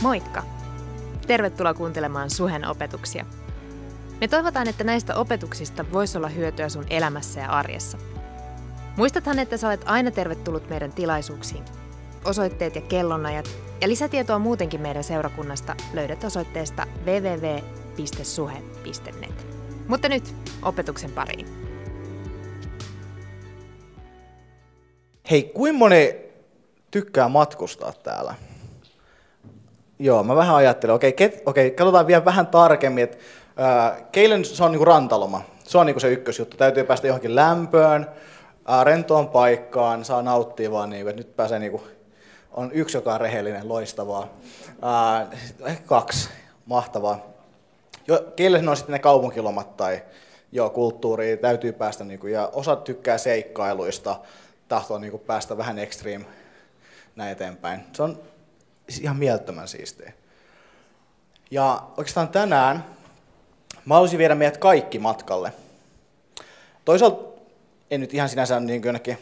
Moikka! Tervetuloa kuuntelemaan Suhen opetuksia. Me toivotaan, että näistä opetuksista voisi olla hyötyä sun elämässä ja arjessa. Muistathan, että sä olet aina tervetullut meidän tilaisuuksiin. Osoitteet ja kellonajat ja lisätietoa muutenkin meidän seurakunnasta löydät osoitteesta www.suhe.net. Mutta nyt opetuksen pariin. Hei, kuinka moni tykkää matkustaa täällä? Joo, mä vähän ajattelen. Okei, ket, okei katsotaan vielä vähän tarkemmin, että äh, keille se on niinku rantaloma. Se on niinku se ykkösjuttu. Täytyy päästä johonkin lämpöön, äh, rentoon paikkaan, saa nauttia vaan, niinku, että nyt pääsee niinku, on yksi, joka on rehellinen, loistavaa. Äh, kaksi, mahtavaa. Jo, keille ne on sitten ne kaupunkilomat tai joo, kulttuuri, täytyy päästä, niinku, ja osa tykkää seikkailuista, tahtoo niinku päästä vähän extreme näin eteenpäin. Se on ihan mielettömän siistiä. Ja oikeastaan tänään mä haluaisin viedä meidät kaikki matkalle. Toisaalta en nyt ihan sinänsä niin jonnekin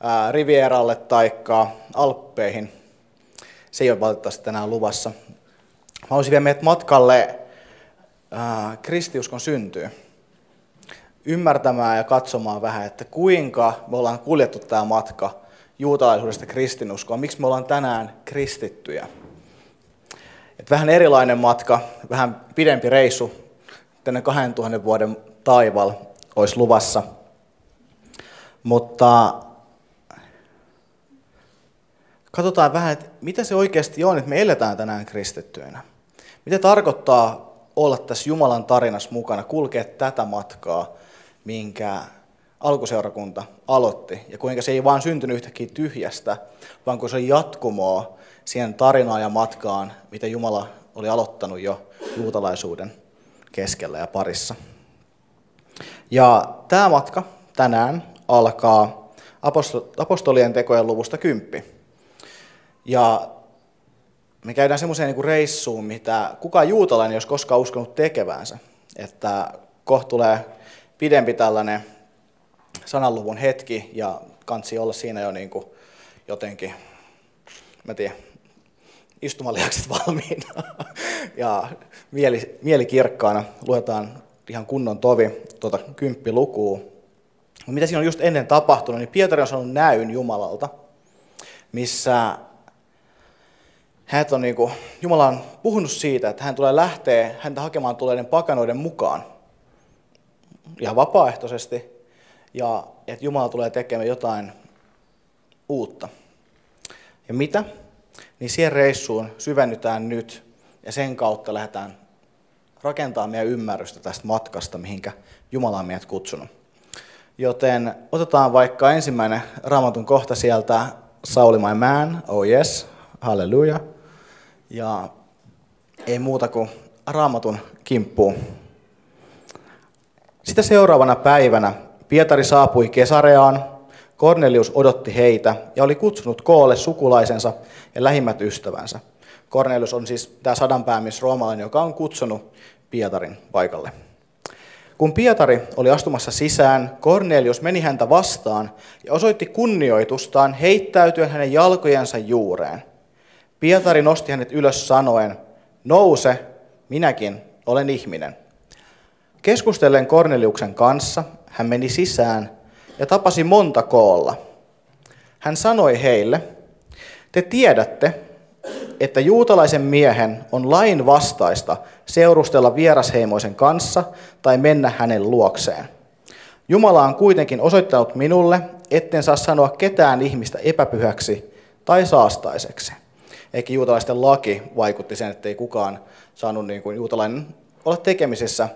ää, Rivieralle tai Alppeihin. Se ei ole valitettavasti tänään luvassa. Mä haluaisin viedä meidät matkalle ää, kristiuskon syntyy. Ymmärtämään ja katsomaan vähän, että kuinka me ollaan kuljettu tämä matka – juutalaisuudesta kristinuskoon, miksi me ollaan tänään kristittyjä. Et vähän erilainen matka, vähän pidempi reissu tänne 2000 vuoden taival olisi luvassa. Mutta katsotaan vähän, että mitä se oikeasti on, että me eletään tänään kristittyinä. Mitä tarkoittaa olla tässä Jumalan tarinassa mukana, kulkea tätä matkaa, minkä alkuseurakunta aloitti ja kuinka se ei vaan syntynyt yhtäkkiä tyhjästä, vaan kun se on jatkumoa siihen tarinaan ja matkaan, mitä Jumala oli aloittanut jo juutalaisuuden keskellä ja Ja tämä matka tänään alkaa apostolien tekojen luvusta kymppi. Ja me käydään semmoiseen niin reissuun, mitä kukaan juutalainen ei olisi koskaan uskonut tekevänsä. Että kohta tulee pidempi tällainen sananluvun hetki ja kansi olla siinä jo niin kuin jotenkin, mä tiedän, istumalihakset valmiina ja mieli, mieli kirkkaana. Luetaan ihan kunnon tovi tuota kymppilukua. Mitä siinä on just ennen tapahtunut, niin Pietari on saanut näyn Jumalalta, missä hän on niin kuin, Jumala on puhunut siitä, että hän tulee lähteä häntä hakemaan tuleiden pakanoiden mukaan. Ihan vapaaehtoisesti, ja että Jumala tulee tekemään jotain uutta. Ja mitä? Niin siihen reissuun syvennytään nyt ja sen kautta lähdetään rakentamaan meidän ymmärrystä tästä matkasta, mihinkä Jumala on meidät kutsunut. Joten otetaan vaikka ensimmäinen raamatun kohta sieltä Sauli my man, oh yes, halleluja. Ja ei muuta kuin raamatun kimppuun. Sitä seuraavana päivänä Pietari saapui Kesareaan, Kornelius odotti heitä ja oli kutsunut koolle sukulaisensa ja lähimmät ystävänsä. Kornelius on siis tämä sadanpäämies roomalainen, joka on kutsunut Pietarin paikalle. Kun Pietari oli astumassa sisään, Kornelius meni häntä vastaan ja osoitti kunnioitustaan heittäytyen hänen jalkojensa juureen. Pietari nosti hänet ylös sanoen, nouse, minäkin olen ihminen. Keskustellen Korneliuksen kanssa hän meni sisään ja tapasi monta koolla. Hän sanoi heille, te tiedätte, että juutalaisen miehen on lain vastaista seurustella vierasheimoisen kanssa tai mennä hänen luokseen. Jumala on kuitenkin osoittanut minulle, etten saa sanoa ketään ihmistä epäpyhäksi tai saastaiseksi. Eikä juutalaisten laki vaikutti sen, että ei kukaan saanut niin kuin juutalainen olla tekemisissä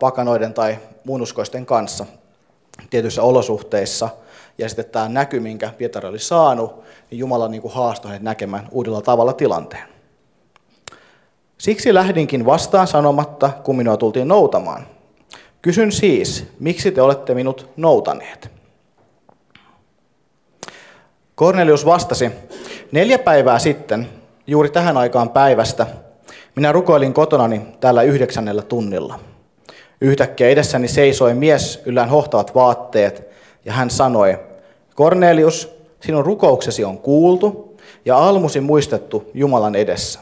pakanoiden tai muunuskoisten kanssa tietyissä olosuhteissa. Ja sitten tämä näky, minkä Pietari oli saanut, niin Jumala niin haastoi hänet näkemään uudella tavalla tilanteen. Siksi lähdinkin vastaan sanomatta, kun minua tultiin noutamaan. Kysyn siis, miksi te olette minut noutaneet? Kornelius vastasi, neljä päivää sitten, juuri tähän aikaan päivästä, minä rukoilin kotonani täällä yhdeksännellä tunnilla. Yhtäkkiä edessäni seisoi mies yllään hohtavat vaatteet, ja hän sanoi, Kornelius, sinun rukouksesi on kuultu ja almusi muistettu Jumalan edessä.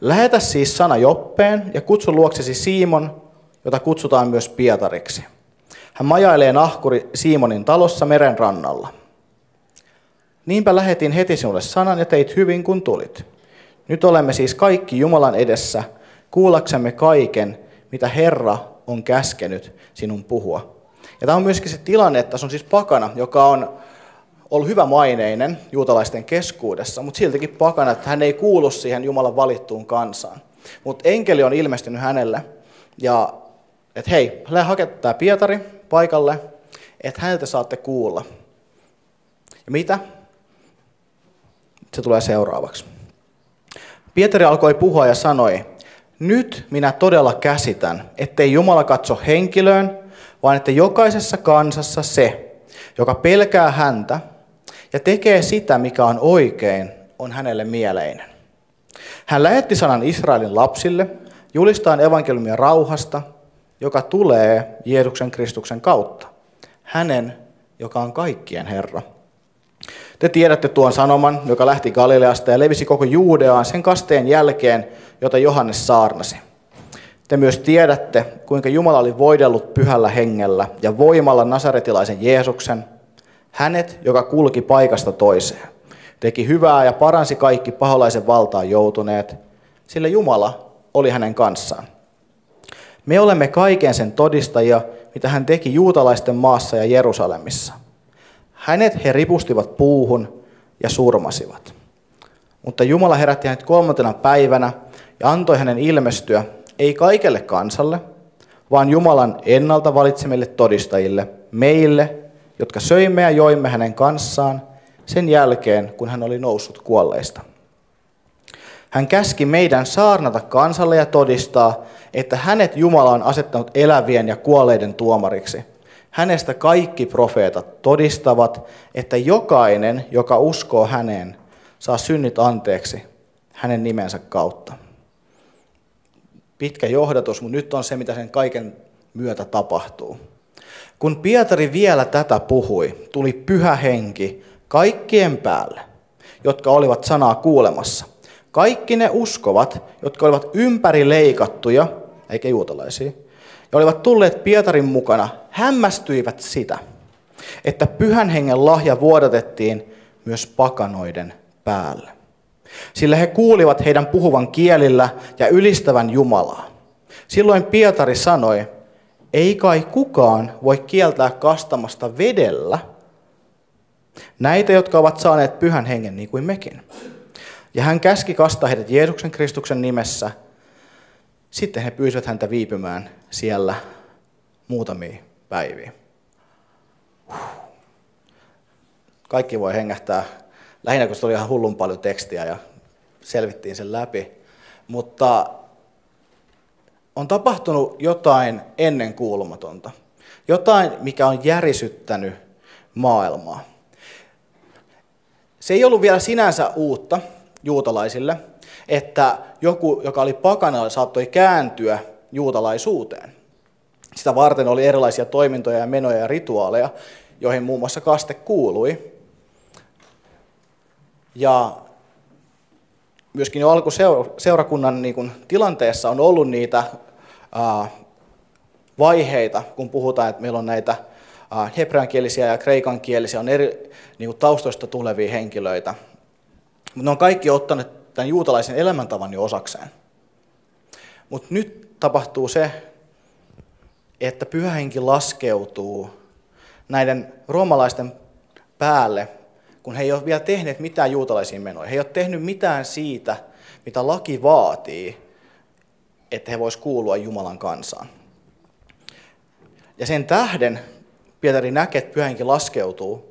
Lähetä siis sana Joppeen ja kutsu luoksesi Siimon, jota kutsutaan myös Pietariksi. Hän majailee nahkuri Simonin talossa meren rannalla. Niinpä lähetin heti sinulle sanan ja teit hyvin kun tulit. Nyt olemme siis kaikki Jumalan edessä, kuullaksemme kaiken, mitä Herra on käskenyt sinun puhua. Ja tämä on myöskin se tilanne, että se on siis pakana, joka on ollut hyvä maineinen juutalaisten keskuudessa, mutta siltikin pakana, että hän ei kuulu siihen Jumalan valittuun kansaan. Mutta enkeli on ilmestynyt hänelle ja että hei, lähde hakemaan Pietari paikalle, että häneltä saatte kuulla. Ja mitä? Se tulee seuraavaksi. Pietari alkoi puhua ja sanoi, nyt minä todella käsitän, ettei Jumala katso henkilöön, vaan että jokaisessa kansassa se, joka pelkää häntä ja tekee sitä, mikä on oikein, on hänelle mieleinen. Hän lähetti sanan Israelin lapsille, julistaen evankeliumia rauhasta, joka tulee Jeesuksen Kristuksen kautta. Hänen, joka on kaikkien Herra. Te tiedätte tuon sanoman, joka lähti Galileasta ja levisi koko Juudeaan sen kasteen jälkeen, jota Johannes saarnasi. Te myös tiedätte, kuinka Jumala oli voidellut pyhällä hengellä ja voimalla nasaretilaisen Jeesuksen, hänet, joka kulki paikasta toiseen, teki hyvää ja paransi kaikki paholaisen valtaan joutuneet, sillä Jumala oli hänen kanssaan. Me olemme kaiken sen todistajia, mitä hän teki juutalaisten maassa ja Jerusalemissa. Hänet he ripustivat puuhun ja surmasivat. Mutta Jumala herätti hänet kolmantena päivänä ja antoi hänen ilmestyä ei kaikelle kansalle, vaan Jumalan ennalta valitsemille todistajille, meille, jotka söimme ja joimme hänen kanssaan sen jälkeen, kun hän oli noussut kuolleista. Hän käski meidän saarnata kansalle ja todistaa, että hänet Jumala on asettanut elävien ja kuolleiden tuomariksi. Hänestä kaikki profeetat todistavat, että jokainen, joka uskoo häneen, saa synnit anteeksi hänen nimensä kautta. Pitkä johdatus, mutta nyt on se, mitä sen kaiken myötä tapahtuu. Kun Pietari vielä tätä puhui, tuli pyhä henki kaikkien päälle, jotka olivat sanaa kuulemassa. Kaikki ne uskovat, jotka olivat ympäri leikattuja, eikä juutalaisia, ja olivat tulleet Pietarin mukana, hämmästyivät sitä, että pyhän hengen lahja vuodatettiin myös pakanoiden päälle. Sillä he kuulivat heidän puhuvan kielillä ja ylistävän Jumalaa. Silloin Pietari sanoi, ei kai kukaan voi kieltää kastamasta vedellä näitä, jotka ovat saaneet pyhän hengen niin kuin mekin. Ja hän käski kastaa heidät Jeesuksen Kristuksen nimessä. Sitten he pyysivät häntä viipymään siellä muutamia päiviä. Kaikki voi hengähtää, lähinnä kun se oli ihan hullun paljon tekstiä ja selvittiin sen läpi. Mutta on tapahtunut jotain ennenkuulumatonta. Jotain, mikä on järisyttänyt maailmaa. Se ei ollut vielä sinänsä uutta juutalaisille, että joku, joka oli pakana, saattoi kääntyä juutalaisuuteen. Sitä varten oli erilaisia toimintoja ja menoja ja rituaaleja, joihin muun muassa kaste kuului. Ja myöskin jo alkuseurakunnan niin kuin, tilanteessa on ollut niitä ää, vaiheita, kun puhutaan, että meillä on näitä hebreankielisiä ja kreikankielisiä, on eri niin kuin, taustoista tulevia henkilöitä. Mutta ne on kaikki ottaneet tämän juutalaisen elämäntavan jo osakseen. Mutta nyt tapahtuu se, että pyhähenki laskeutuu näiden roomalaisten päälle kun he ei ole vielä tehneet mitään juutalaisiin menoja. He ei ole tehnyt mitään siitä, mitä laki vaatii, että he voisivat kuulua Jumalan kansaan. Ja sen tähden Pietari näkee, että pyhänkin laskeutuu.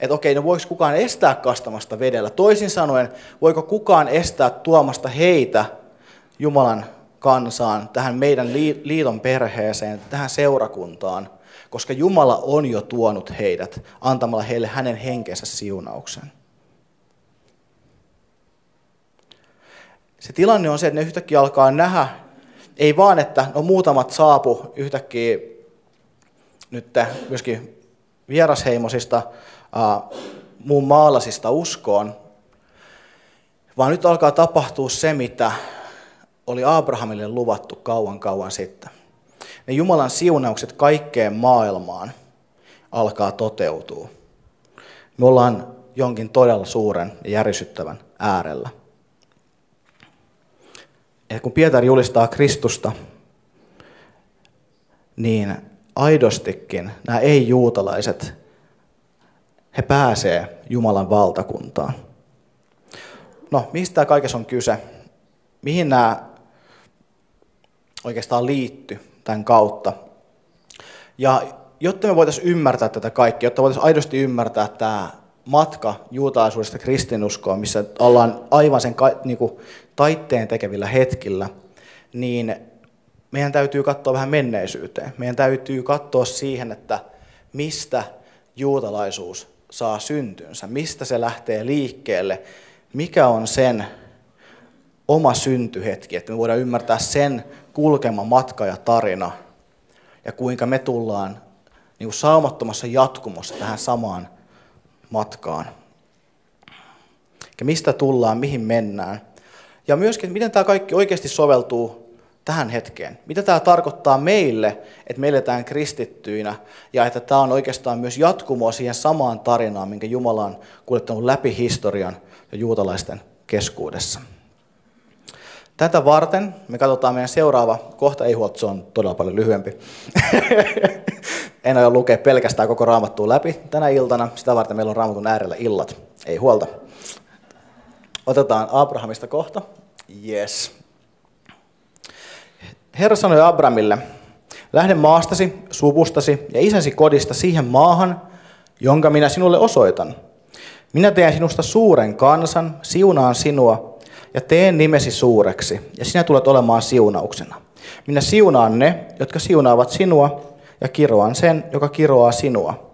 Että okei, no voiko kukaan estää kastamasta vedellä? Toisin sanoen, voiko kukaan estää tuomasta heitä Jumalan kansaan, tähän meidän liiton perheeseen, tähän seurakuntaan – koska Jumala on jo tuonut heidät antamalla heille hänen henkensä siunauksen. Se tilanne on se, että ne yhtäkkiä alkaa nähdä, ei vaan, että no muutamat saapu yhtäkkiä nyt myöskin vierasheimosista, muun maalasista uskoon, vaan nyt alkaa tapahtua se, mitä oli Abrahamille luvattu kauan kauan sitten. Ne Jumalan siunaukset kaikkeen maailmaan alkaa toteutua. Me ollaan jonkin todella suuren ja järisyttävän äärellä. Ja kun Pietari julistaa Kristusta, niin aidostikin nämä ei-juutalaiset, he pääsee Jumalan valtakuntaan. No, mistä tämä kaikessa on kyse? Mihin nämä oikeastaan liitty tämän kautta? Ja jotta me voitaisiin ymmärtää tätä kaikkea, jotta voitaisiin aidosti ymmärtää tämä matka juutalaisuudesta kristinuskoon, missä ollaan aivan sen niin kuin, taitteen tekevillä hetkillä, niin meidän täytyy katsoa vähän menneisyyteen. Meidän täytyy katsoa siihen, että mistä juutalaisuus saa syntynsä, mistä se lähtee liikkeelle, mikä on sen oma syntyhetki, että me voidaan ymmärtää sen kulkema matka ja tarina, ja kuinka me tullaan niin kuin saumattomassa jatkumossa tähän samaan matkaan. Ja mistä tullaan, mihin mennään. Ja myöskin, miten tämä kaikki oikeasti soveltuu tähän hetkeen. Mitä tämä tarkoittaa meille, että me eletään kristittyinä ja että tämä on oikeastaan myös jatkumoa siihen samaan tarinaan, minkä Jumala on kuljettanut läpi historian ja juutalaisten keskuudessa. Tätä varten me katsotaan meidän seuraava kohta, ei huolta, se on todella paljon lyhyempi. en aio lukea pelkästään koko raamattua läpi tänä iltana, sitä varten meillä on raamatun äärellä illat, ei huolta. Otetaan Abrahamista kohta. Yes. Herra sanoi Abramille, lähde maastasi, suvustasi ja isäsi kodista siihen maahan, jonka minä sinulle osoitan. Minä teen sinusta suuren kansan, siunaan sinua ja teen nimesi suureksi, ja sinä tulet olemaan siunauksena. Minä siunaan ne, jotka siunaavat sinua, ja kiroan sen, joka kiroaa sinua.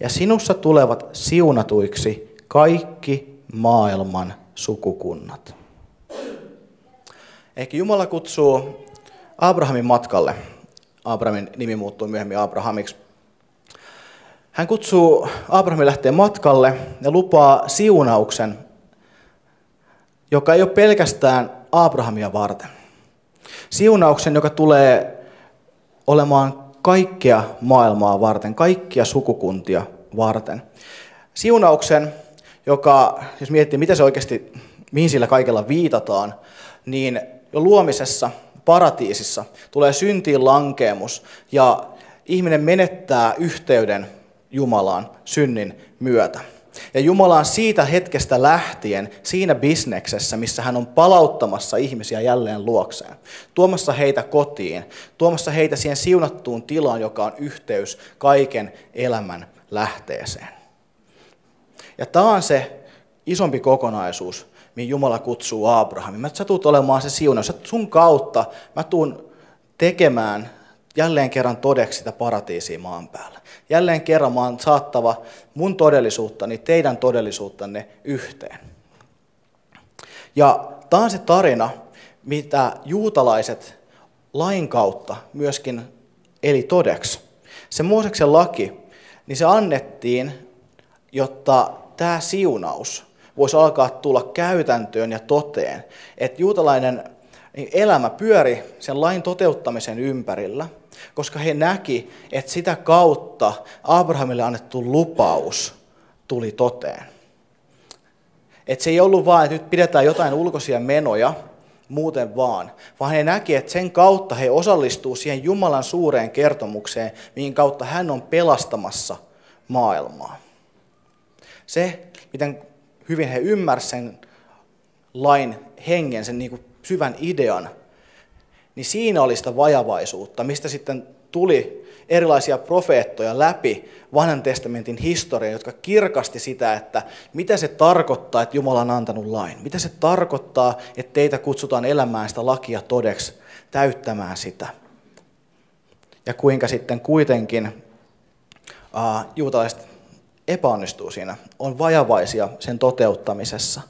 Ja sinussa tulevat siunatuiksi kaikki maailman sukukunnat. Ehkä Jumala kutsuu Abrahamin matkalle. Abrahamin nimi muuttuu myöhemmin Abrahamiksi. Hän kutsuu Abrahamin lähteä matkalle ja lupaa siunauksen, joka ei ole pelkästään Abrahamia varten. Siunauksen, joka tulee olemaan kaikkea maailmaa varten, kaikkia sukukuntia varten. Siunauksen, joka, jos miettii, mitä se oikeasti, mihin sillä kaikella viitataan, niin jo luomisessa, paratiisissa, tulee syntiin lankeemus ja ihminen menettää yhteyden Jumalaan synnin myötä. Ja Jumala on siitä hetkestä lähtien siinä bisneksessä, missä hän on palauttamassa ihmisiä jälleen luokseen. Tuomassa heitä kotiin, tuomassa heitä siihen siunattuun tilaan, joka on yhteys kaiken elämän lähteeseen. Ja tämä on se isompi kokonaisuus, mihin Jumala kutsuu Abrahamin. Mä sä tulet olemaan se siunaus. Sun kautta mä tuun tekemään jälleen kerran todeksi sitä paratiisia maan päällä. Jälleen kerran mä oon saattava mun todellisuuttani, teidän todellisuuttanne yhteen. Ja tämä on se tarina, mitä juutalaiset lain kautta myöskin eli todeksi. Se Mooseksen laki, niin se annettiin, jotta tämä siunaus voisi alkaa tulla käytäntöön ja toteen. Että juutalainen elämä pyöri sen lain toteuttamisen ympärillä – koska he näki, että sitä kautta Abrahamille annettu lupaus tuli toteen. Että se ei ollut vain, että nyt pidetään jotain ulkoisia menoja, muuten vaan, vaan he näki, että sen kautta he osallistuu siihen Jumalan suureen kertomukseen, mihin kautta hän on pelastamassa maailmaa. Se, miten hyvin he ymmärsivät sen lain hengen, sen niin kuin syvän idean, niin siinä oli sitä vajavaisuutta, mistä sitten tuli erilaisia profeettoja läpi vanhan testamentin historian, jotka kirkasti sitä, että mitä se tarkoittaa, että Jumala on antanut lain. Mitä se tarkoittaa, että teitä kutsutaan elämään sitä lakia todeksi, täyttämään sitä. Ja kuinka sitten kuitenkin uh, juutalaiset epäonnistuu siinä, on vajavaisia sen toteuttamisessa.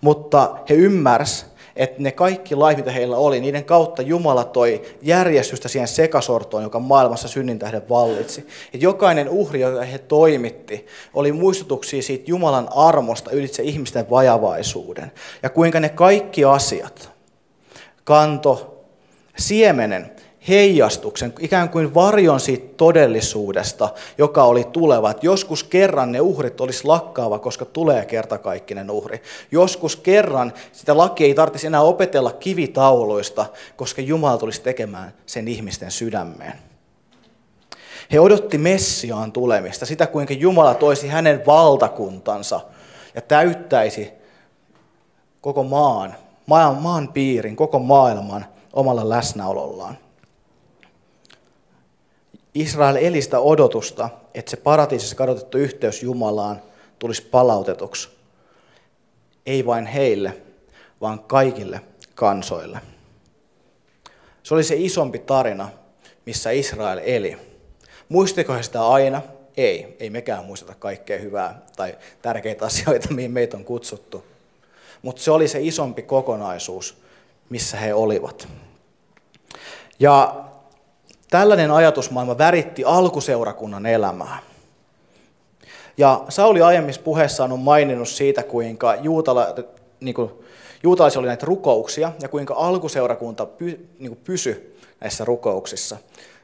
Mutta he ymmärsivät, että ne kaikki lait, mitä heillä oli, niiden kautta Jumala toi järjestystä siihen sekasortoon, joka maailmassa synnin tähden vallitsi. Että jokainen uhri, jota he toimitti, oli muistutuksia siitä Jumalan armosta ylitse ihmisten vajavaisuuden. Ja kuinka ne kaikki asiat kanto siemenen heijastuksen, ikään kuin varjon siitä todellisuudesta, joka oli tuleva. Että joskus kerran ne uhrit olisi lakkaava, koska tulee kertakaikkinen uhri. Joskus kerran sitä lakia ei tarvitsisi enää opetella kivitauluista, koska Jumala tulisi tekemään sen ihmisten sydämeen. He odotti Messiaan tulemista, sitä kuinka Jumala toisi hänen valtakuntansa ja täyttäisi koko maan, maan, maan piirin, koko maailman omalla läsnäolollaan. Israel eli sitä odotusta, että se paratiisissa kadotettu yhteys Jumalaan tulisi palautetuksi. Ei vain heille, vaan kaikille kansoille. Se oli se isompi tarina, missä Israel eli. Muistiko he sitä aina? Ei, ei mekään muisteta kaikkea hyvää tai tärkeitä asioita, mihin meitä on kutsuttu. Mutta se oli se isompi kokonaisuus, missä he olivat. Ja Tällainen ajatusmaailma väritti alkuseurakunnan elämää. Ja Sauli aiemmissa puheessaan on maininnut siitä, kuinka juutala, niin kuin, juutalaisilla oli näitä rukouksia ja kuinka alkuseurakunta py, niin kuin pysy näissä rukouksissa.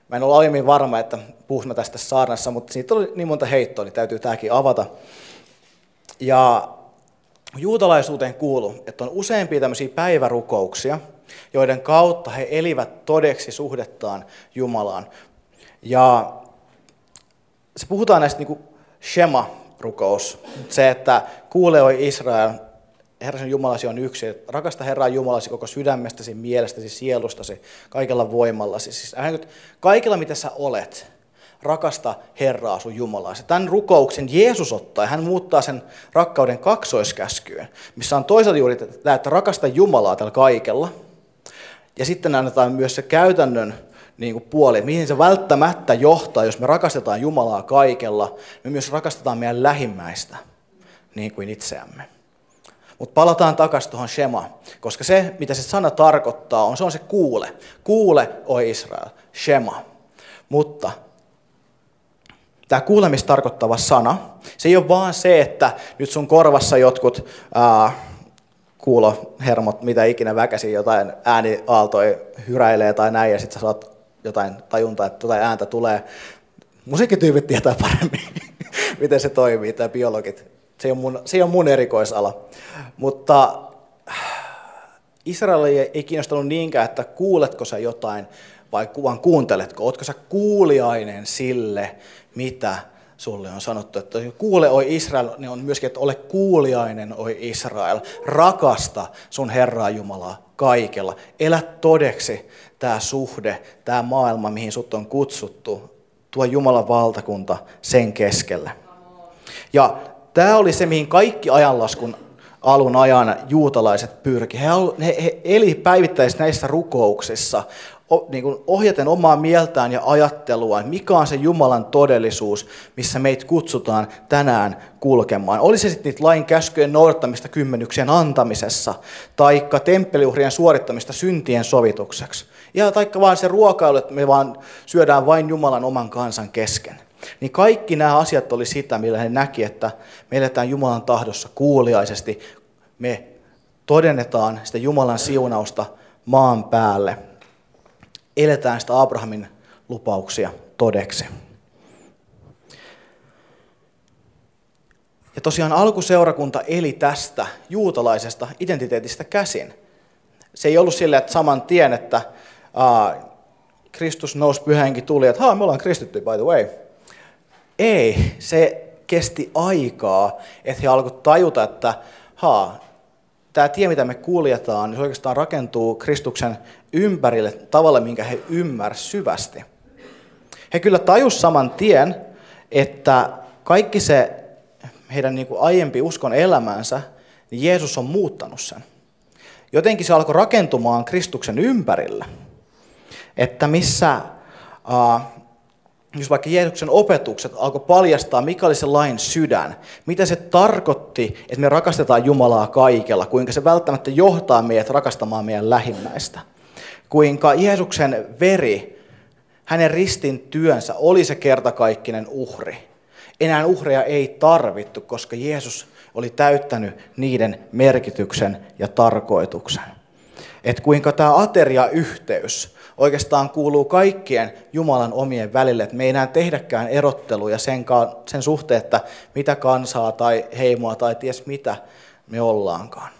Mä en ole aiemmin varma, että puhumme tästä saarnassa, mutta siitä oli niin monta heittoa, niin täytyy tämäkin avata. Ja juutalaisuuteen kuuluu, että on useampia tämmöisiä päivärukouksia – joiden kautta he elivät todeksi suhdettaan Jumalaan. Ja se puhutaan näistä niin Shema-rukous, se, että kuule oi Israel, Herran Jumalasi on yksi, rakasta Herraa Jumalasi koko sydämestäsi, mielestäsi, sielustasi, kaikella voimallasi. Siis kaikilla mitä sä olet, rakasta Herraa sun Jumalaa. Tämän rukouksen Jeesus ottaa ja hän muuttaa sen rakkauden kaksoiskäskyyn, missä on toisaalta juuri tämä, että rakasta Jumalaa tällä kaikella – ja sitten annetaan myös se käytännön niin kuin puoli, mihin se välttämättä johtaa, jos me rakastetaan Jumalaa kaikella, me myös rakastetaan meidän lähimmäistä niin kuin itseämme. Mutta palataan takaisin tuohon Shema, koska se, mitä se sana tarkoittaa, on se on se kuule. Kuule, oi Israel, Shema. Mutta tämä kuulemista tarkoittava sana, se ei ole vaan se, että nyt sun korvassa jotkut ää, kuulohermot, mitä ikinä väkäsi, jotain ääniaaltoja hyräilee tai näin, ja sitten sä saat jotain tajuntaa, että jotain ääntä tulee. Musiikkityypit tietää paremmin, miten se toimii, tai biologit. Se ole mun, se ole mun erikoisala. Mutta Israel ei kiinnostanut niinkään, että kuuletko sä jotain, vai vaan kuunteletko. Ootko sä kuuliainen sille, mitä sulle on sanottu, että kuule oi Israel, niin on myöskin, että ole kuuliainen oi Israel. Rakasta sun Herraa Jumalaa kaikella. Elä todeksi tämä suhde, tämä maailma, mihin sut on kutsuttu. Tuo Jumalan valtakunta sen keskellä. Ja tämä oli se, mihin kaikki ajanlaskun alun ajan juutalaiset pyrki. He, he, he eli päivittäisissä näissä rukouksissa niin kuin ohjaten omaa mieltään ja ajatteluaan, mikä on se Jumalan todellisuus, missä meitä kutsutaan tänään kulkemaan. Oli se sitten niitä lain käskyjen noudattamista kymmenyksien antamisessa, taikka temppeliuhrien suorittamista syntien sovitukseksi. Ja taikka vaan se ruokailu, että me vaan syödään vain Jumalan oman kansan kesken. Niin kaikki nämä asiat oli sitä, millä he näki, että me eletään Jumalan tahdossa kuuliaisesti. Me todennetaan sitä Jumalan siunausta maan päälle eletään sitä Abrahamin lupauksia todeksi. Ja tosiaan alkuseurakunta eli tästä juutalaisesta identiteetistä käsin. Se ei ollut silleen, että saman tien, että aa, Kristus nousi pyhänkin tuli, että haa, me ollaan kristitty by the way. Ei, se kesti aikaa, että he alkoivat tajuta, että haa, tämä tie, mitä me kuljetaan, niin se oikeastaan rakentuu Kristuksen ympärille tavalla, minkä he ymmärsivät syvästi. He kyllä tajus saman tien, että kaikki se heidän niin kuin aiempi uskon elämänsä, niin Jeesus on muuttanut sen. Jotenkin se alkoi rakentumaan Kristuksen ympärillä. Että missä, uh, jos vaikka Jeesuksen opetukset alkoi paljastaa, mikä oli se lain sydän, mitä se tarkoitti, että me rakastetaan Jumalaa kaikella, kuinka se välttämättä johtaa meidät rakastamaan meidän lähimmäistä, kuinka Jeesuksen veri, hänen ristin työnsä oli se kertakaikkinen uhri. Enää uhreja ei tarvittu, koska Jeesus oli täyttänyt niiden merkityksen ja tarkoituksen. Että kuinka tämä ateriayhteys oikeastaan kuuluu kaikkien Jumalan omien välille, että me ei enää tehdäkään erotteluja sen, sen suhteen, että mitä kansaa tai heimoa tai ties mitä me ollaankaan.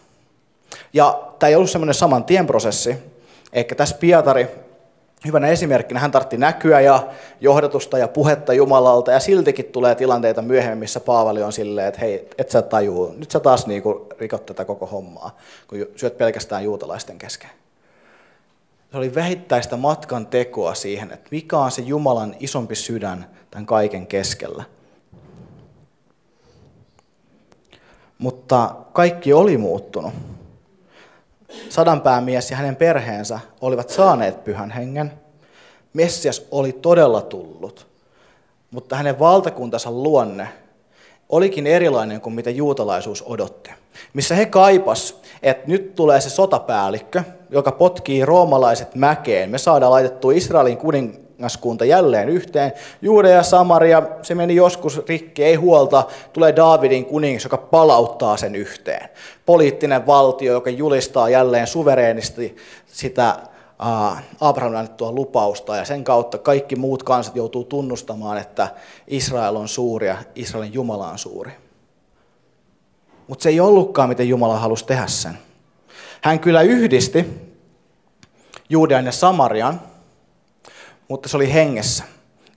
Ja tämä ei ollut semmoinen saman tien prosessi, eikä tässä Pietari hyvänä esimerkkinä hän tartti näkyä ja johdatusta ja puhetta Jumalalta, ja siltikin tulee tilanteita myöhemmin, missä Paavali on silleen, että hei, et sä tajuu, nyt sä taas niinku rikot tätä koko hommaa, kun syöt pelkästään juutalaisten kesken. Se oli vähittäistä matkan tekoa siihen, että mikä on se Jumalan isompi sydän tämän kaiken keskellä. Mutta kaikki oli muuttunut. Sadanpäämies ja hänen perheensä olivat saaneet pyhän hengen. Messias oli todella tullut, mutta hänen valtakuntansa luonne olikin erilainen kuin mitä juutalaisuus odotti. Missä he kaipas, että nyt tulee se sotapäällikkö, joka potkii roomalaiset mäkeen. Me saadaan laitettua Israelin kuningaskunta jälleen yhteen. Juude ja Samaria, se meni joskus rikki, ei huolta. Tulee Daavidin kuningas, joka palauttaa sen yhteen. Poliittinen valtio, joka julistaa jälleen suvereenisti sitä Abrahamin annettua lupausta ja sen kautta kaikki muut kansat joutuu tunnustamaan, että Israel on suuri ja Israelin Jumala on suuri. Mutta se ei ollutkaan, miten Jumala halusi tehdä sen. Hän kyllä yhdisti Juudean ja Samarian, mutta se oli hengessä,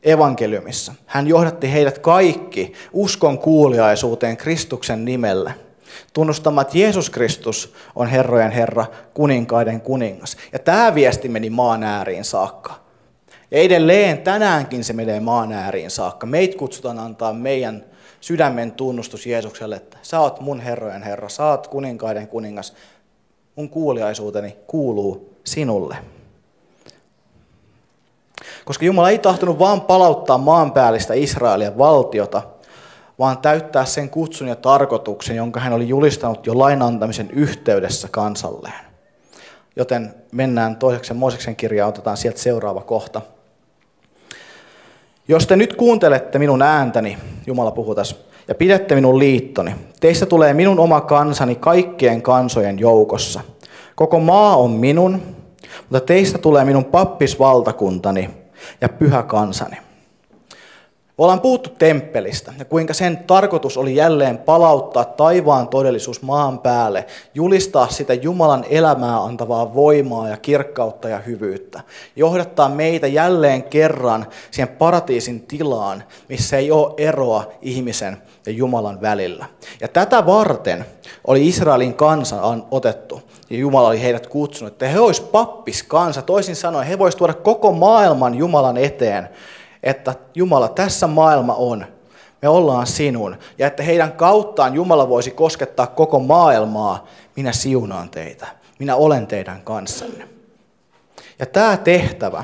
evankeliumissa. Hän johdatti heidät kaikki uskon kuuliaisuuteen Kristuksen nimellä. Tunnustamaan, että Jeesus Kristus on herrojen Herra, kuninkaiden kuningas. Ja tämä viesti meni maan ääriin saakka. Ja edelleen tänäänkin se menee maan ääriin saakka. Meitä kutsutaan antaa meidän sydämen tunnustus Jeesukselle, että sä oot mun herrojen Herra, sä oot kuninkaiden kuningas. Mun kuuliaisuuteni kuuluu sinulle. Koska Jumala ei tahtonut vaan palauttaa maanpäällistä Israelia valtiota, vaan täyttää sen kutsun ja tarkoituksen, jonka hän oli julistanut jo lain antamisen yhteydessä kansalleen. Joten mennään toiseksi Mooseksen kirjaan, otetaan sieltä seuraava kohta. Jos te nyt kuuntelette minun ääntäni, Jumala puhuu tässä, ja pidätte minun liittoni, teistä tulee minun oma kansani kaikkien kansojen joukossa. Koko maa on minun, mutta teistä tulee minun pappisvaltakuntani ja pyhä kansani. Me ollaan puhuttu temppelistä ja kuinka sen tarkoitus oli jälleen palauttaa taivaan todellisuus maan päälle, julistaa sitä Jumalan elämää antavaa voimaa ja kirkkautta ja hyvyyttä. Johdattaa meitä jälleen kerran siihen paratiisin tilaan, missä ei ole eroa ihmisen ja Jumalan välillä. Ja tätä varten oli Israelin kansa otettu ja Jumala oli heidät kutsunut, että he olisivat pappiskansa. Toisin sanoen he voisivat tuoda koko maailman Jumalan eteen että Jumala, tässä maailma on, me ollaan sinun, ja että heidän kauttaan Jumala voisi koskettaa koko maailmaa, minä siunaan teitä, minä olen teidän kanssanne. Ja tämä tehtävä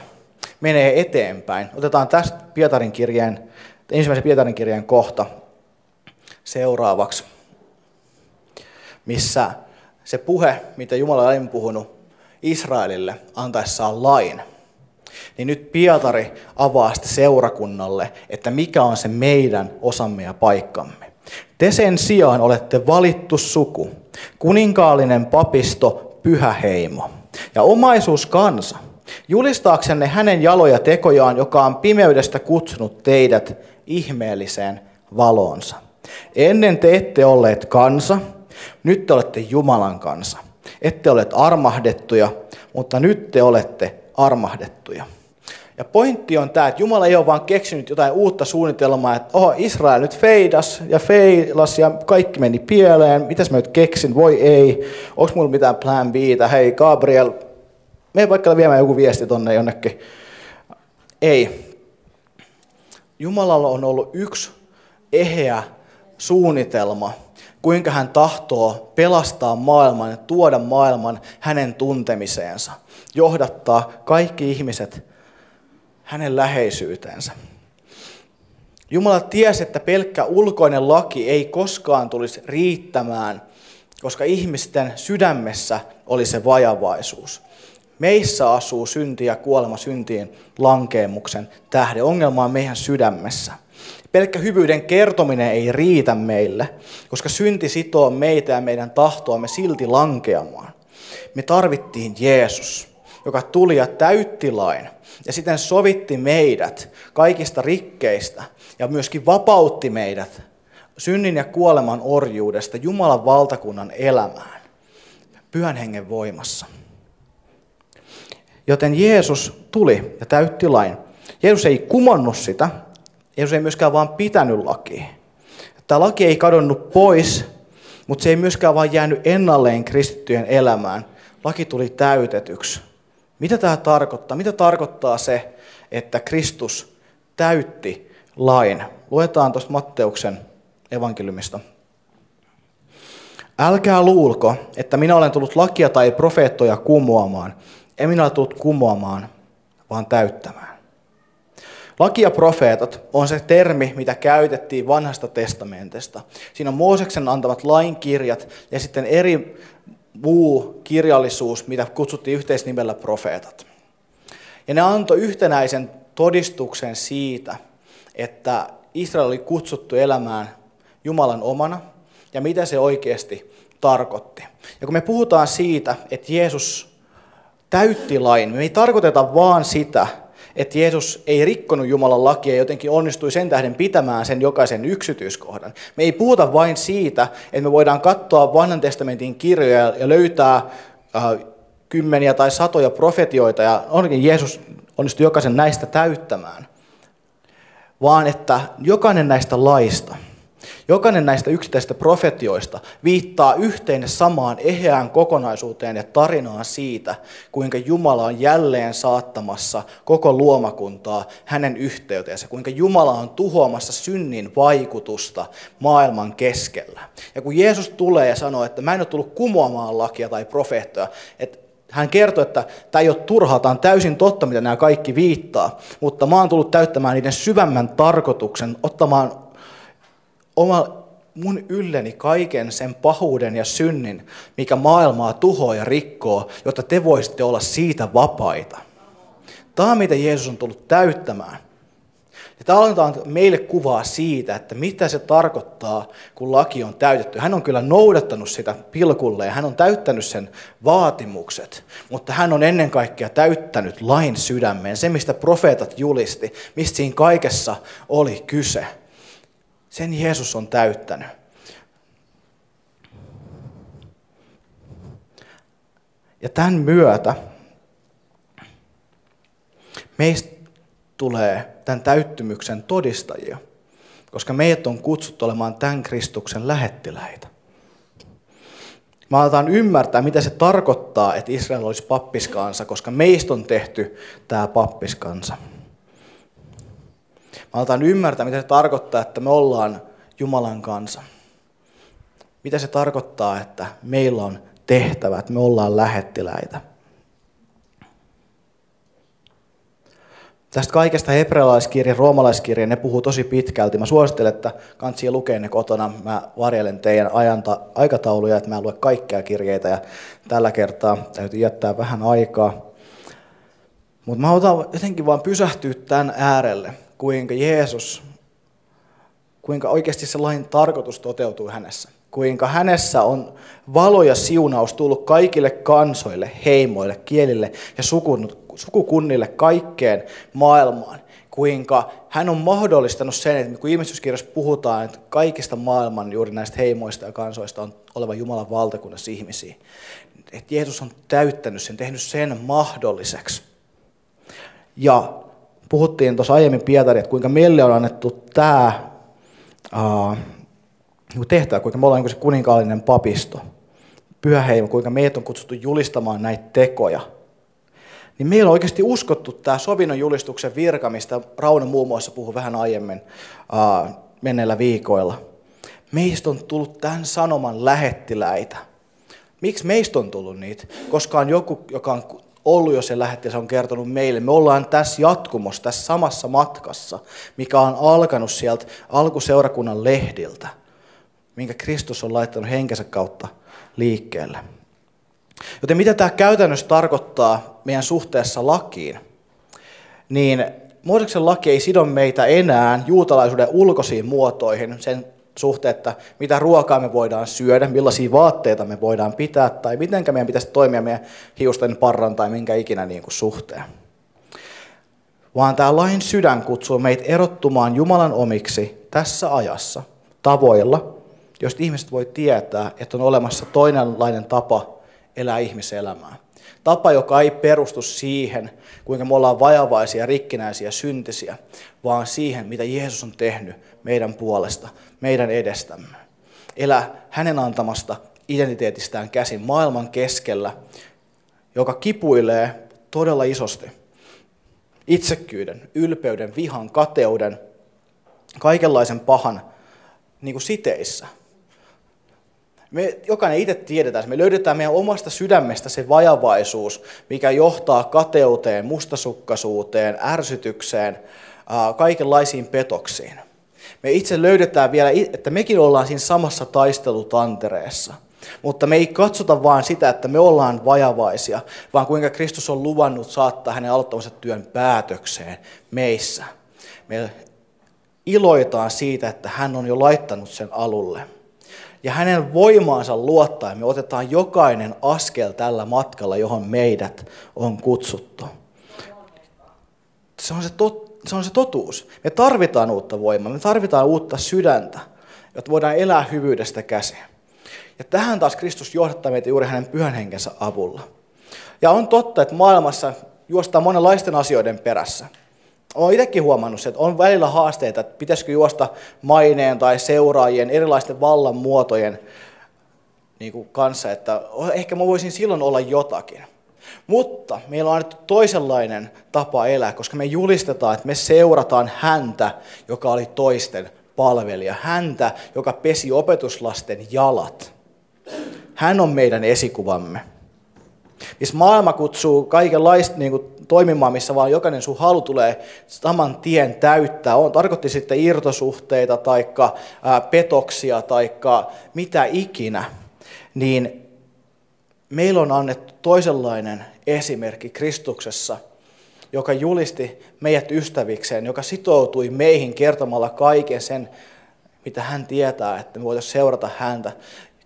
menee eteenpäin. Otetaan tästä Pietarin kirjeen, ensimmäisen Pietarin kirjeen kohta seuraavaksi, missä se puhe, mitä Jumala on puhunut Israelille antaessaan lain, niin nyt Pietari avaa sitä seurakunnalle, että mikä on se meidän osamme ja paikkamme. Te sen sijaan olette valittu suku, kuninkaallinen papisto, pyhä heimo ja omaisuuskansa, julistaaksenne hänen jaloja tekojaan, joka on pimeydestä kutsunut teidät ihmeelliseen valonsa. Ennen te ette olleet kansa, nyt te olette Jumalan kansa. Ette ole armahdettuja, mutta nyt te olette armahdettuja. Ja pointti on tämä, että Jumala ei ole vaan keksinyt jotain uutta suunnitelmaa, että oho, Israel nyt feidas ja feilas ja kaikki meni pieleen, mitäs mä nyt keksin, voi ei, onko mulla mitään plan B, hei Gabriel, me vaikka viemään joku viesti tonne jonnekin. Ei. Jumalalla on ollut yksi eheä suunnitelma, kuinka hän tahtoo pelastaa maailman tuoda maailman hänen tuntemiseensa, johdattaa kaikki ihmiset hänen läheisyytensä. Jumala tiesi, että pelkkä ulkoinen laki ei koskaan tulisi riittämään, koska ihmisten sydämessä oli se vajavaisuus. Meissä asuu synti ja kuolema syntiin lankeemuksen tähden. Ongelma on meidän sydämessä. Pelkkä hyvyyden kertominen ei riitä meille, koska synti sitoo meitä ja meidän tahtoamme silti lankeamaan. Me tarvittiin Jeesus, joka tuli ja täytti lain ja sitten sovitti meidät kaikista rikkeistä ja myöskin vapautti meidät synnin ja kuoleman orjuudesta Jumalan valtakunnan elämään pyhän hengen voimassa. Joten Jeesus tuli ja täytti lain. Jeesus ei kumonnut sitä, Jeesus ei myöskään vaan pitänyt lakia. Tämä laki ei kadonnut pois, mutta se ei myöskään vaan jäänyt ennalleen kristittyjen elämään. Laki tuli täytetyksi. Mitä tämä tarkoittaa? Mitä tarkoittaa se, että Kristus täytti lain? Luetaan tuosta Matteuksen evankeliumista. Älkää luulko, että minä olen tullut lakia tai profeettoja kumoamaan. En minä ole tullut kumoamaan, vaan täyttämään. Laki ja profeetat on se termi, mitä käytettiin vanhasta testamentista. Siinä on Mooseksen antamat lainkirjat ja sitten eri muu kirjallisuus, mitä kutsuttiin yhteisnimellä profeetat. Ja ne antoi yhtenäisen todistuksen siitä, että Israel oli kutsuttu elämään Jumalan omana ja mitä se oikeasti tarkoitti. Ja kun me puhutaan siitä, että Jeesus täytti lain, me ei tarkoiteta vaan sitä, että Jeesus ei rikkonut Jumalan lakia ja jotenkin onnistui sen tähden pitämään sen jokaisen yksityiskohdan. Me ei puhuta vain siitä, että me voidaan katsoa vanhan testamentin kirjoja ja löytää äh, kymmeniä tai satoja profetioita ja onkin Jeesus onnistui jokaisen näistä täyttämään, vaan että jokainen näistä laista – Jokainen näistä yksittäisistä profetioista viittaa yhteen samaan eheään kokonaisuuteen ja tarinaan siitä, kuinka Jumala on jälleen saattamassa koko luomakuntaa hänen yhteyteensä, kuinka Jumala on tuhoamassa synnin vaikutusta maailman keskellä. Ja kun Jeesus tulee ja sanoo, että mä en ole tullut kumoamaan lakia tai profeettoja, että hän kertoi, että tämä ei ole turhaa, tämä on täysin totta, mitä nämä kaikki viittaa, mutta mä oon tullut täyttämään niiden syvemmän tarkoituksen, ottamaan oma, mun ylleni kaiken sen pahuuden ja synnin, mikä maailmaa tuhoaa ja rikkoo, jotta te voisitte olla siitä vapaita. Tämä on mitä Jeesus on tullut täyttämään. Ja tämä antaa meille kuvaa siitä, että mitä se tarkoittaa, kun laki on täytetty. Hän on kyllä noudattanut sitä pilkulle ja hän on täyttänyt sen vaatimukset, mutta hän on ennen kaikkea täyttänyt lain sydämeen, se mistä profeetat julisti, mistä siinä kaikessa oli kyse. Sen Jeesus on täyttänyt. Ja tämän myötä meistä tulee tämän täyttymyksen todistajia, koska meidät on kutsuttu olemaan tämän Kristuksen lähettiläitä. Me aletaan ymmärtää, mitä se tarkoittaa, että Israel olisi pappiskansa, koska meistä on tehty tämä pappiskansa. Me aletaan ymmärtää, mitä se tarkoittaa, että me ollaan Jumalan kanssa. Mitä se tarkoittaa, että meillä on tehtävät, me ollaan lähettiläitä. Tästä kaikesta hebrealaiskirja, roomalaiskirja, ne puhuu tosi pitkälti. Mä suosittelen, että kansi lukee ne kotona. Mä varjelen teidän ajanta, aikatauluja, että mä en lue kaikkia kirjeitä ja tällä kertaa täytyy jättää vähän aikaa. Mutta mä otan jotenkin vaan pysähtyä tämän äärelle, kuinka Jeesus, kuinka oikeasti se lain tarkoitus toteutuu hänessä. Kuinka hänessä on valo ja siunaus tullut kaikille kansoille, heimoille, kielille ja sukukunnille, kaikkeen maailmaan. Kuinka hän on mahdollistanut sen, että kun ilmestyskirjassa puhutaan, että kaikista maailman juuri näistä heimoista ja kansoista on oleva Jumalan valtakunnassa ihmisiä, että Jeesus on täyttänyt sen, tehnyt sen mahdolliseksi. Ja puhuttiin tuossa aiemmin Pietari, että kuinka meille on annettu tämä uh, tehtävä, kuinka me ollaan niin se kuninkaallinen papisto, pyhäheimo, kuinka meitä on kutsuttu julistamaan näitä tekoja. Niin meillä on oikeasti uskottu tämä sovinnon julistuksen virka, mistä Rauno muun muassa puhui vähän aiemmin uh, menneillä viikoilla. Meistä on tullut tämän sanoman lähettiläitä. Miksi meistä on tullut niitä? Koska on joku, joka on ollut jo se lähetti ja se on kertonut meille. Me ollaan tässä jatkumossa, tässä samassa matkassa, mikä on alkanut sieltä alkuseurakunnan lehdiltä, minkä Kristus on laittanut henkensä kautta liikkeelle. Joten mitä tämä käytännössä tarkoittaa meidän suhteessa lakiin? Niin Mooseksen laki ei sido meitä enää juutalaisuuden ulkoisiin muotoihin, sen suhteen, että mitä ruokaa me voidaan syödä, millaisia vaatteita me voidaan pitää, tai miten meidän pitäisi toimia meidän hiusten parran tai minkä ikinä niin kuin suhteen. Vaan tämä lain sydän kutsuu meitä erottumaan Jumalan omiksi tässä ajassa tavoilla, joista ihmiset voi tietää, että on olemassa toinenlainen tapa elää ihmiselämää. Tapa, joka ei perustu siihen, kuinka me ollaan vajavaisia, rikkinäisiä, syntisiä, vaan siihen, mitä Jeesus on tehnyt meidän puolesta, meidän edestämme. Elää hänen antamasta identiteetistään käsin maailman keskellä, joka kipuilee todella isosti. Itsekkyyden, ylpeyden, vihan, kateuden, kaikenlaisen pahan niin kuin siteissä – me jokainen itse tiedetään, me löydetään meidän omasta sydämestä se vajavaisuus, mikä johtaa kateuteen, mustasukkaisuuteen, ärsytykseen, kaikenlaisiin petoksiin. Me itse löydetään vielä, että mekin ollaan siinä samassa taistelutantereessa. Mutta me ei katsota vain sitä, että me ollaan vajavaisia, vaan kuinka Kristus on luvannut saattaa hänen aloittamansa työn päätökseen meissä. Me iloitaan siitä, että hän on jo laittanut sen alulle ja hänen voimaansa luottaen me otetaan jokainen askel tällä matkalla, johon meidät on kutsuttu. Se on se, tot, se on se totuus. Me tarvitaan uutta voimaa, me tarvitaan uutta sydäntä, jotta voidaan elää hyvyydestä käsin. Ja tähän taas Kristus johdattaa meitä juuri hänen pyhän henkensä avulla. Ja on totta, että maailmassa juostaan monenlaisten asioiden perässä. Olen itsekin huomannut, että on välillä haasteita, että pitäisikö juosta maineen tai seuraajien, erilaisten vallan muotojen niin kuin kanssa, että ehkä mä voisin silloin olla jotakin. Mutta meillä on annettu toisenlainen tapa elää, koska me julistetaan, että me seurataan häntä, joka oli toisten palvelija. Häntä, joka pesi opetuslasten jalat. Hän on meidän esikuvamme. Missä maailma kutsuu kaikenlaista niin kuin, toimimaan, missä vaan jokainen sun halu tulee saman tien täyttää. On, tarkoitti sitten irtosuhteita tai petoksia tai mitä ikinä. Niin meillä on annettu toisenlainen esimerkki Kristuksessa, joka julisti meidät ystävikseen, joka sitoutui meihin kertomalla kaiken sen, mitä hän tietää, että me voitaisiin seurata häntä.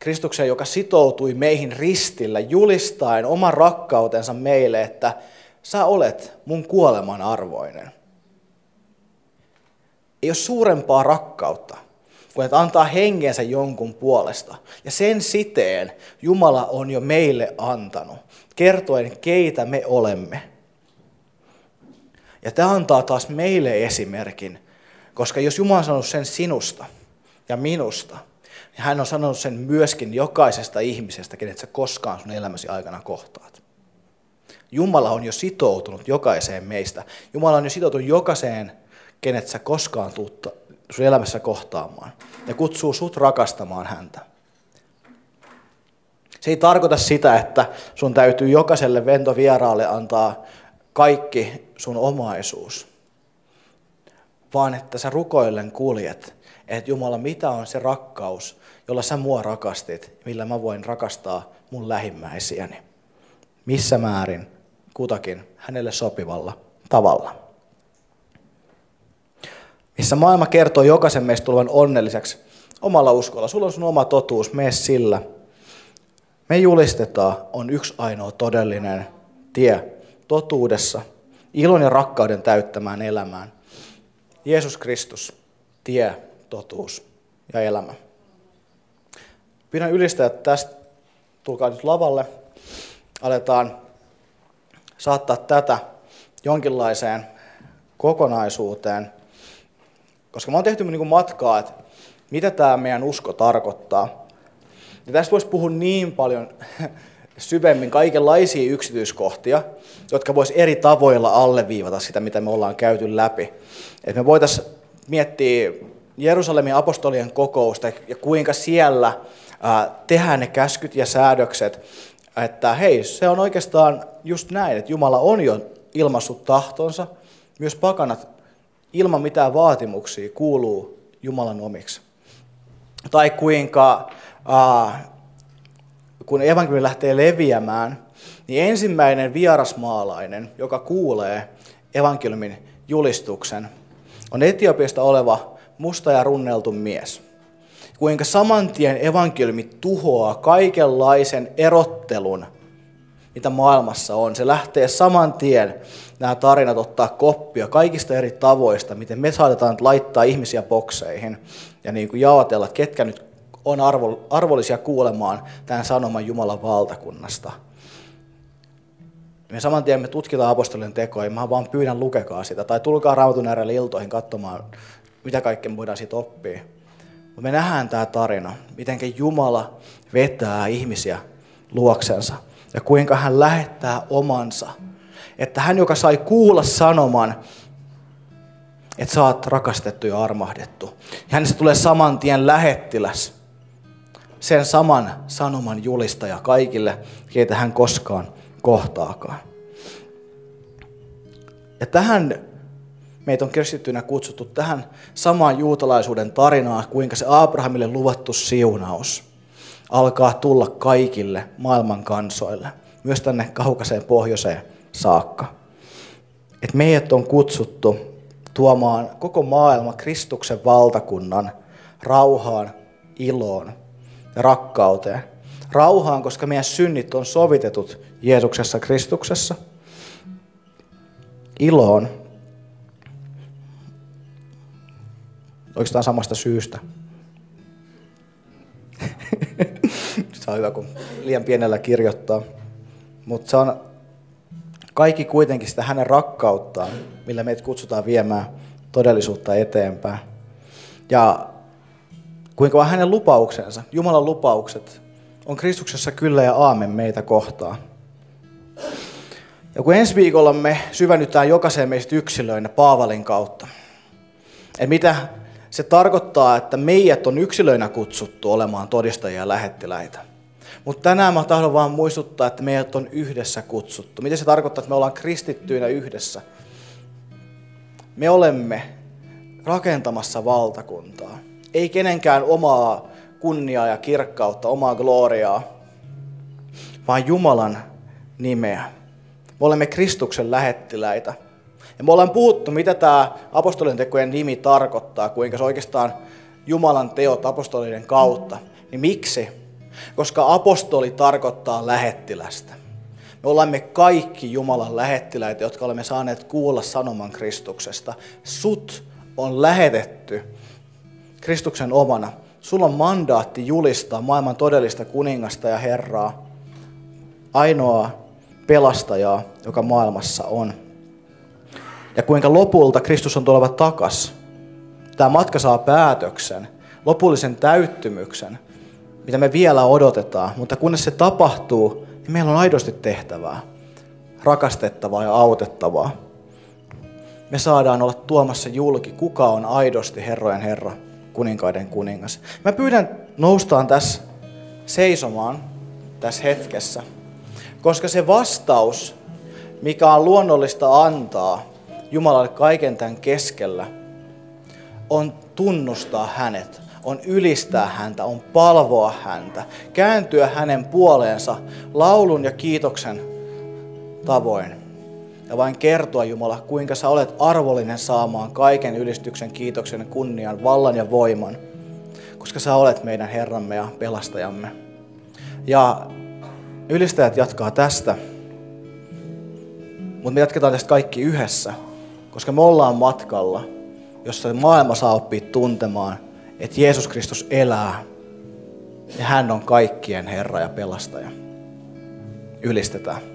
Kristuksen, joka sitoutui meihin ristillä, julistaen oman rakkautensa meille, että sä olet mun kuoleman arvoinen. Ei ole suurempaa rakkautta kuin että antaa hengensä jonkun puolesta. Ja sen siteen Jumala on jo meille antanut, kertoen keitä me olemme. Ja tämä antaa taas meille esimerkin, koska jos Jumala on sanonut sen sinusta ja minusta, hän on sanonut sen myöskin jokaisesta ihmisestä, kenet sä koskaan sun elämäsi aikana kohtaat. Jumala on jo sitoutunut jokaiseen meistä. Jumala on jo sitoutunut jokaiseen, kenet sä koskaan tuut sun elämässä kohtaamaan. Ja kutsuu sut rakastamaan häntä. Se ei tarkoita sitä, että sun täytyy jokaiselle ventovieraalle antaa kaikki sun omaisuus, vaan että sä rukoillen kuljet, että Jumala, mitä on se rakkaus, jolla sä mua rakastit, millä mä voin rakastaa mun lähimmäisiäni. Missä määrin kutakin hänelle sopivalla tavalla. Missä maailma kertoo jokaisen meistä tulevan onnelliseksi omalla uskolla. Sulla on sun oma totuus, mene sillä. Me julistetaan on yksi ainoa todellinen tie totuudessa, ilon ja rakkauden täyttämään elämään. Jeesus Kristus, tie, totuus ja elämä. Pyydän ylistäjät tästä, tulkaa nyt lavalle, aletaan saattaa tätä jonkinlaiseen kokonaisuuteen. Koska me on tehty niin matkaa, että mitä tämä meidän usko tarkoittaa. Ja tästä voisi puhua niin paljon syvemmin kaikenlaisia yksityiskohtia, jotka vois eri tavoilla alleviivata sitä, mitä me ollaan käyty läpi. Et me voitaisiin miettiä Jerusalemin apostolien kokousta ja kuinka siellä tehdään ne käskyt ja säädökset että hei, se on oikeastaan just näin, että Jumala on jo ilmassut tahtonsa. Myös pakanat ilman mitään vaatimuksia kuuluu Jumalan omiksi. Tai kuinka, kun evankeliumi lähtee leviämään, niin ensimmäinen vierasmaalainen, joka kuulee evankeliumin julistuksen, on Etiopiasta oleva musta ja runneltu mies. Kuinka saman tien evankeliumi tuhoaa kaikenlaisen erottelun, mitä maailmassa on. Se lähtee saman tien nämä tarinat ottaa koppia kaikista eri tavoista, miten me saatetaan laittaa ihmisiä bokseihin ja niin kuin jaotella, ketkä nyt on arvo, arvollisia kuulemaan tämän sanoman Jumalan valtakunnasta. Me saman tien me tutkitaan apostolien tekoja, mä vaan pyydän lukekaa sitä, tai tulkaa raamatun äärelle iltoihin katsomaan, mitä kaikkea me voidaan siitä oppia. Me nähdään tämä tarina, miten Jumala vetää ihmisiä luoksensa ja kuinka hän lähettää omansa. Että hän, joka sai kuulla sanoman, että sä oot rakastettu ja armahdettu. Ja hänestä tulee saman tien lähettiläs, sen saman sanoman julistaja kaikille, keitä hän koskaan kohtaakaan. Ja tähän meitä on kristittynä kutsuttu tähän samaan juutalaisuuden tarinaan, kuinka se Abrahamille luvattu siunaus alkaa tulla kaikille maailman kansoille, myös tänne kaukaiseen pohjoiseen saakka. Et meidät on kutsuttu tuomaan koko maailma Kristuksen valtakunnan rauhaan, iloon ja rakkauteen. Rauhaan, koska meidän synnit on sovitetut Jeesuksessa Kristuksessa. Iloon, oikeastaan samasta syystä. se on hyvä, kun liian pienellä kirjoittaa. Mutta se on kaikki kuitenkin sitä hänen rakkauttaan, millä meitä kutsutaan viemään todellisuutta eteenpäin. Ja kuinka vaan hänen lupauksensa, Jumalan lupaukset, on Kristuksessa kyllä ja aamen meitä kohtaan. Ja kun ensi viikolla me syvennytään jokaiseen meistä yksilöinä Paavalin kautta, että mitä se tarkoittaa, että meidät on yksilöinä kutsuttu olemaan todistajia ja lähettiläitä. Mutta tänään mä tahdon vaan muistuttaa, että meidät on yhdessä kutsuttu. Mitä se tarkoittaa, että me ollaan kristittyinä yhdessä? Me olemme rakentamassa valtakuntaa. Ei kenenkään omaa kunniaa ja kirkkautta, omaa gloriaa, vaan Jumalan nimeä. Me olemme Kristuksen lähettiläitä. Ja me ollaan puhuttu, mitä tämä apostolien tekojen nimi tarkoittaa, kuinka se oikeastaan Jumalan teot apostolien kautta. Niin miksi? Koska apostoli tarkoittaa lähettilästä. Me olemme kaikki Jumalan lähettiläitä, jotka olemme saaneet kuulla sanoman Kristuksesta. Sut on lähetetty Kristuksen omana. Sulla on mandaatti julistaa maailman todellista kuningasta ja Herraa, ainoaa pelastajaa, joka maailmassa on ja kuinka lopulta Kristus on tuleva takas. Tämä matka saa päätöksen, lopullisen täyttymyksen, mitä me vielä odotetaan, mutta kunnes se tapahtuu, niin meillä on aidosti tehtävää, rakastettavaa ja autettavaa. Me saadaan olla tuomassa julki, kuka on aidosti Herrojen Herra, kuninkaiden kuningas. Mä pyydän noustaan tässä seisomaan tässä hetkessä, koska se vastaus, mikä on luonnollista antaa, Jumalalle kaiken tämän keskellä, on tunnustaa hänet, on ylistää häntä, on palvoa häntä, kääntyä hänen puoleensa laulun ja kiitoksen tavoin. Vain kertoa Jumala, kuinka sä olet arvollinen saamaan kaiken ylistyksen, kiitoksen, kunnian, vallan ja voiman, koska sä olet meidän Herramme ja pelastajamme. Ja ylistäjät jatkaa tästä, mutta me jatketaan tästä kaikki yhdessä. Koska me ollaan matkalla, jossa maailma saa oppia tuntemaan, että Jeesus Kristus elää ja hän on kaikkien Herra ja pelastaja. Ylistetään.